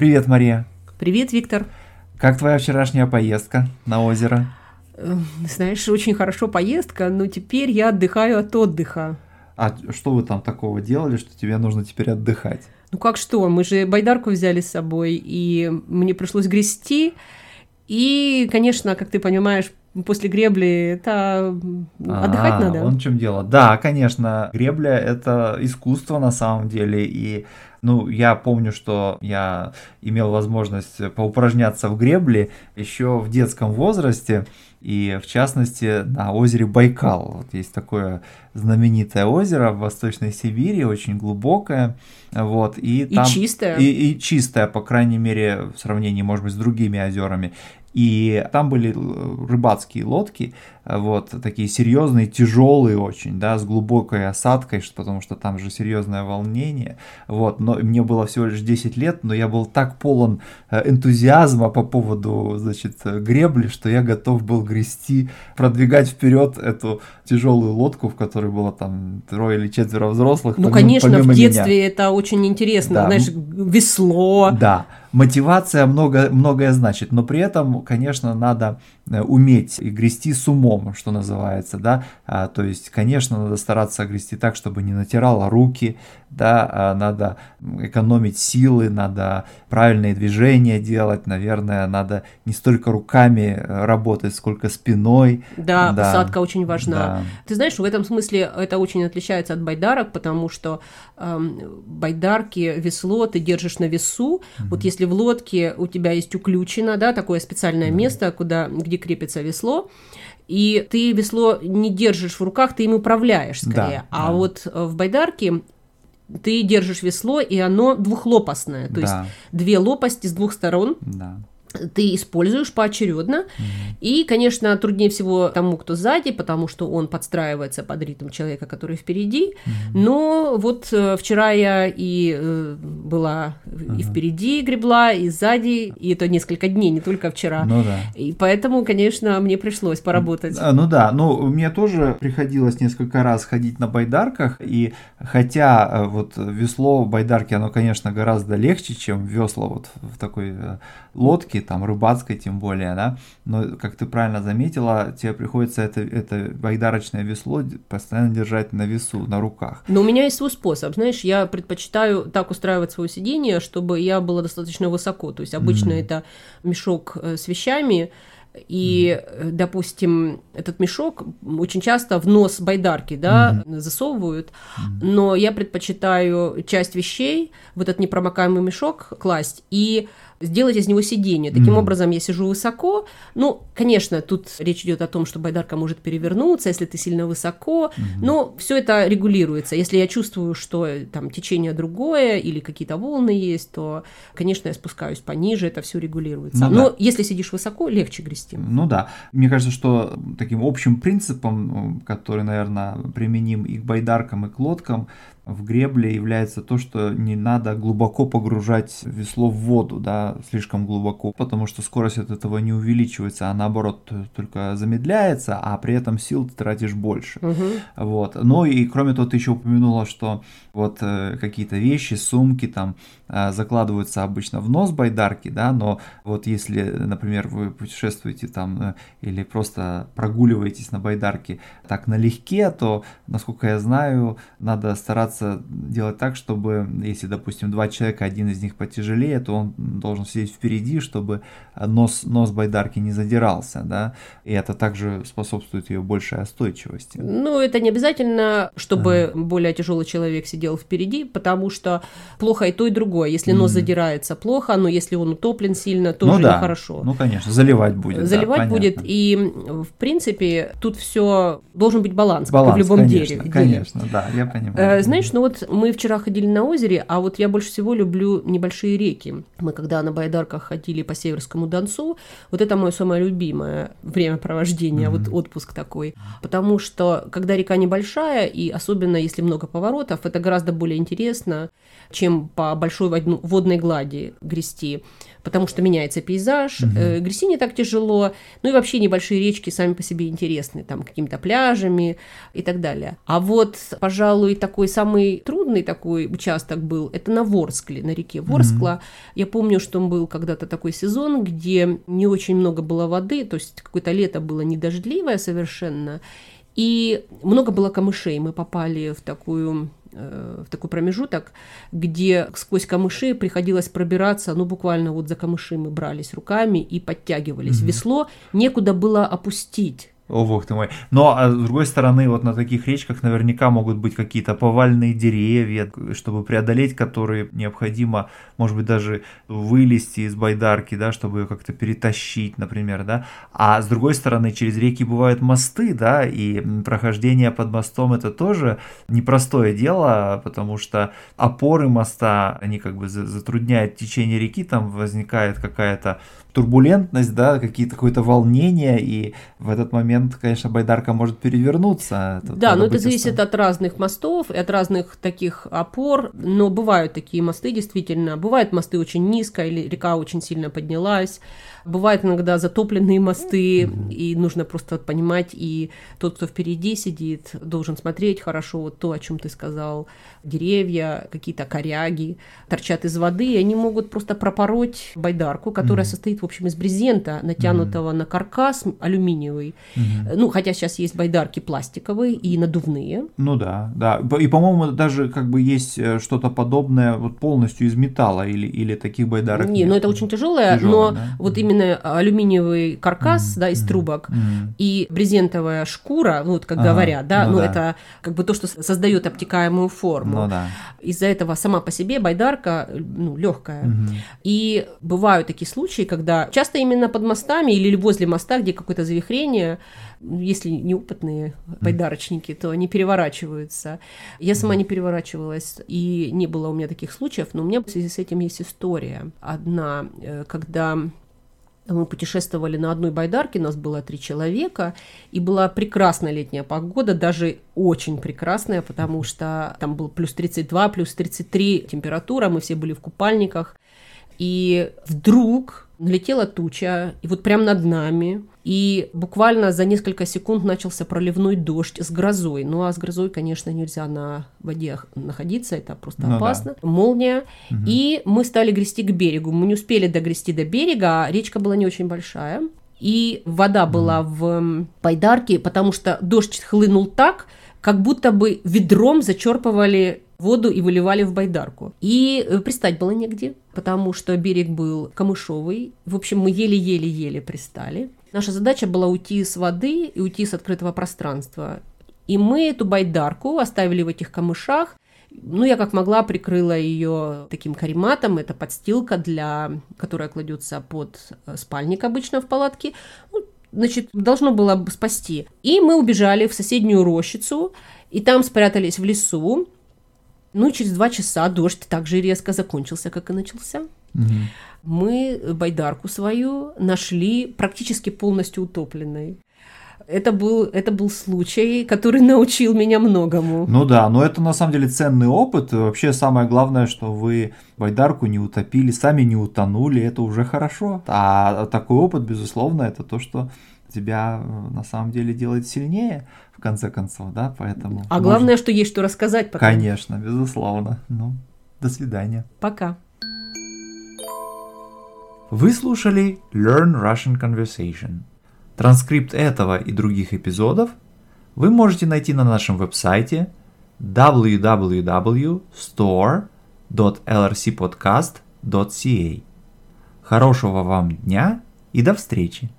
Привет, Мария. Привет, Виктор. Как твоя вчерашняя поездка на озеро? Знаешь, очень хорошо поездка, но теперь я отдыхаю от отдыха. А что вы там такого делали, что тебе нужно теперь отдыхать? Ну как что, мы же байдарку взяли с собой, и мне пришлось грести. И, конечно, как ты понимаешь, после гребли это отдыхать а, надо. Вон в чем дело. Да, конечно, гребля это искусство на самом деле, и ну, я помню, что я имел возможность поупражняться в гребле еще в детском возрасте, и в частности на озере Байкал. Вот есть такое знаменитое озеро в Восточной Сибири, очень глубокое, вот, и, и чистое. И, и чистое, по крайней мере, в сравнении, может быть, с другими озерами. И там были рыбацкие лодки, вот, такие серьезные, тяжелые очень, да, с глубокой осадкой, потому что там же серьезное волнение, вот, но мне было всего лишь 10 лет, но я был так полон э, энтузиазма по поводу, значит, гребли, что я готов был грести, продвигать вперед эту тяжелую лодку, в которой было там трое или четверо взрослых. Ну, помимо, конечно, помимо в детстве меня. это очень интересно, да. знаешь, весло. Да, мотивация много, многое значит, но при этом, конечно, надо э, уметь и грести с умом, что называется, да, а, то есть, конечно, надо стараться грести так, чтобы не натирало руки, да, а надо экономить силы, надо правильные движения делать, наверное, надо не столько руками э, работать, сколько спиной. Да, да. посадка очень важна. Да. Ты знаешь, в этом смысле это очень отличается от байдарок, потому что эм, байдарки, весло ты держишь на весу, mm-hmm. вот если в лодке у тебя есть уключено, да, такое специальное место, куда, где крепится весло, и ты весло не держишь в руках, ты им управляешь скорее. Да, а да. вот в байдарке ты держишь весло, и оно двухлопастное, то да. есть две лопасти с двух сторон. Да ты используешь поочередно. Mm-hmm. И, конечно, труднее всего тому, кто сзади, потому что он подстраивается под ритм человека, который впереди. Mm-hmm. Но вот э, вчера я и э, была mm-hmm. и впереди гребла, и сзади, и это несколько дней, не только вчера. Ну да. И поэтому, конечно, мне пришлось поработать. Ну да, ну мне тоже приходилось несколько раз ходить на байдарках, и хотя э, вот весло в байдарке, оно, конечно, гораздо легче, чем весла вот в такой э, лодке, там рыбацкой тем более, да, но, как ты правильно заметила, тебе приходится это, это байдарочное весло постоянно держать на весу, на руках. Но у меня есть свой способ, знаешь, я предпочитаю так устраивать свое сидение, чтобы я была достаточно высоко, то есть обычно mm-hmm. это мешок э, с вещами, и, mm-hmm. допустим, этот мешок очень часто в нос байдарки, да, mm-hmm. засовывают, mm-hmm. но я предпочитаю часть вещей в этот непромокаемый мешок класть и сделать из него сиденье. Таким mm-hmm. образом, я сижу высоко. Ну, конечно, тут речь идет о том, что байдарка может перевернуться, если ты сильно высоко, mm-hmm. но все это регулируется. Если я чувствую, что там течение другое или какие-то волны есть, то, конечно, я спускаюсь пониже, это все регулируется. Ну, но да. если сидишь высоко, легче грести. Ну да. Мне кажется, что таким общим принципом, который, наверное, применим и к байдаркам, и к лодкам, в гребле является то, что не надо глубоко погружать весло в воду, да, слишком глубоко, потому что скорость от этого не увеличивается, а наоборот только замедляется, а при этом сил ты тратишь больше. Угу. Вот. Ну и кроме того, ты еще упомянула, что вот э, какие-то вещи, сумки там э, закладываются обычно в нос байдарки, да, но вот если, например, вы путешествуете там э, или просто прогуливаетесь на байдарке так налегке, то, насколько я знаю, надо стараться делать так, чтобы, если, допустим, два человека, один из них потяжелее, то он должен сидеть впереди, чтобы нос, нос байдарки не задирался, да, и это также способствует ее большей остойчивости. Ну, это не обязательно, чтобы ага. более тяжелый человек сидел впереди, потому что плохо и то, и другое. Если нос задирается, плохо, но если он утоплен сильно, тоже ну, да. нехорошо. Ну, конечно, заливать будет. Заливать да, будет. И, в принципе, тут все должен быть баланс, баланс как в любом конечно, деле. Конечно, да, я понимаю. Э, знаешь, ну вот мы вчера ходили на озере, а вот я больше всего люблю небольшие реки. Мы когда на байдарках ходили по Северскому Донцу, вот это мое самое любимое времяпровождение, mm-hmm. вот отпуск такой. Потому что, когда река небольшая, и особенно если много поворотов, это гораздо более интересно, чем по большой водной глади грести, потому что меняется пейзаж, угу. э, грести не так тяжело, ну и вообще небольшие речки сами по себе интересны, там какими-то пляжами и так далее. А вот, пожалуй, такой самый самый трудный такой участок был, это на Ворскле, на реке Ворскла. Mm-hmm. Я помню, что был когда-то такой сезон, где не очень много было воды, то есть какое-то лето было не дождливое совершенно, и много было камышей. Мы попали в такую э, в такой промежуток, где сквозь камыши приходилось пробираться, ну, буквально вот за камыши мы брались руками и подтягивались. Mm-hmm. Весло некуда было опустить. О, ты мой. Но, а с другой стороны, вот на таких речках наверняка могут быть какие-то повальные деревья, чтобы преодолеть которые необходимо, может быть, даже вылезти из байдарки, да, чтобы ее как-то перетащить, например, да. А с другой стороны, через реки бывают мосты, да, и прохождение под мостом это тоже непростое дело, потому что опоры моста, они как бы затрудняют течение реки, там возникает какая-то турбулентность, да, какие-то какое-то волнение, и в этот момент, конечно, байдарка может перевернуться. Тут да, но это зависит от разных мостов и от разных таких опор, но бывают такие мосты действительно. Бывают мосты очень низко, или река очень сильно поднялась, Бывают иногда затопленные мосты, mm-hmm. и нужно просто понимать, и тот, кто впереди сидит, должен смотреть хорошо вот то, о чем ты сказал. Деревья, какие-то коряги торчат из воды, и они могут просто пропороть байдарку, которая mm-hmm. состоит, в общем, из брезента, натянутого mm-hmm. на каркас алюминиевый. Mm-hmm. Ну, хотя сейчас есть байдарки пластиковые и надувные. Ну да, да. И, по-моему, даже как бы есть э, что-то подобное вот полностью из металла или, или таких байдарок. Не, ну это очень тяжелое, тяжелое но да? вот именно именно алюминиевый каркас, mm-hmm. да, из трубок mm-hmm. и брезентовая шкура, ну, вот как а, говорят, да, ну, ну да. это как бы то, что создает обтекаемую форму. Ну, да. Из-за этого сама по себе байдарка, ну, легкая. Mm-hmm. И бывают такие случаи, когда часто именно под мостами или возле моста, где какое-то завихрение, если неопытные байдарочники, то они переворачиваются. Я сама не переворачивалась, и не было у меня таких случаев, но у меня в связи с этим есть история. Одна, э, когда мы путешествовали на одной байдарке, нас было три человека, и была прекрасная летняя погода, даже очень прекрасная, потому что там был плюс 32, плюс 33 температура, мы все были в купальниках. И вдруг налетела туча, и вот прямо над нами, и буквально за несколько секунд начался проливной дождь с грозой. Ну а с грозой, конечно, нельзя на воде находиться, это просто ну, опасно. Да. Молния. Угу. И мы стали грести к берегу. Мы не успели догрести до берега, а речка была не очень большая. И вода была в байдарке, потому что дождь хлынул так, как будто бы ведром зачерпывали воду и выливали в байдарку. И э, пристать было негде, потому что берег был камышовый. В общем, мы еле-еле-еле пристали. Наша задача была уйти с воды и уйти с открытого пространства. И мы эту байдарку оставили в этих камышах. Ну, я как могла прикрыла ее таким карематом. Это подстилка, для, которая кладется под э, спальник обычно в палатке. Ну, значит, должно было спасти. И мы убежали в соседнюю рощицу, и там спрятались в лесу. Ну, через два часа дождь так же резко закончился, как и начался. Угу. Мы байдарку свою нашли практически полностью утопленной. Это был, это был случай, который научил меня многому. Ну да, но это на самом деле ценный опыт. Вообще самое главное, что вы байдарку не утопили, сами не утонули, это уже хорошо. А такой опыт, безусловно, это то, что тебя э, на самом деле делает сильнее, в конце концов, да, поэтому... А главное, что есть что рассказать потом. Конечно, безусловно. Ну, до свидания. Пока. Вы слушали Learn Russian Conversation. Транскрипт этого и других эпизодов вы можете найти на нашем веб-сайте www.store.lrcpodcast.ca. Хорошего вам дня и до встречи!